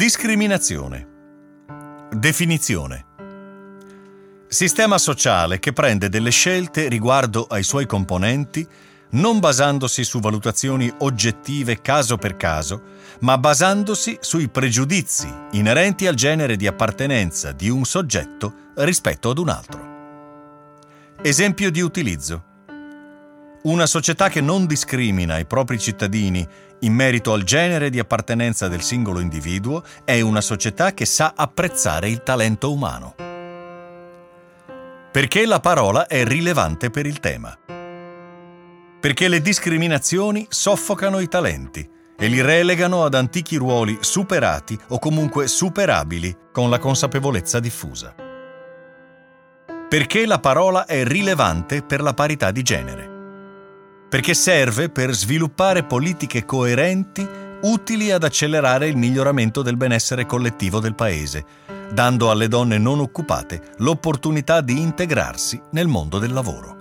Discriminazione. Definizione. Sistema sociale che prende delle scelte riguardo ai suoi componenti non basandosi su valutazioni oggettive caso per caso, ma basandosi sui pregiudizi inerenti al genere di appartenenza di un soggetto rispetto ad un altro. Esempio di utilizzo. Una società che non discrimina i propri cittadini in merito al genere di appartenenza del singolo individuo è una società che sa apprezzare il talento umano. Perché la parola è rilevante per il tema. Perché le discriminazioni soffocano i talenti e li relegano ad antichi ruoli superati o comunque superabili con la consapevolezza diffusa. Perché la parola è rilevante per la parità di genere perché serve per sviluppare politiche coerenti utili ad accelerare il miglioramento del benessere collettivo del Paese, dando alle donne non occupate l'opportunità di integrarsi nel mondo del lavoro.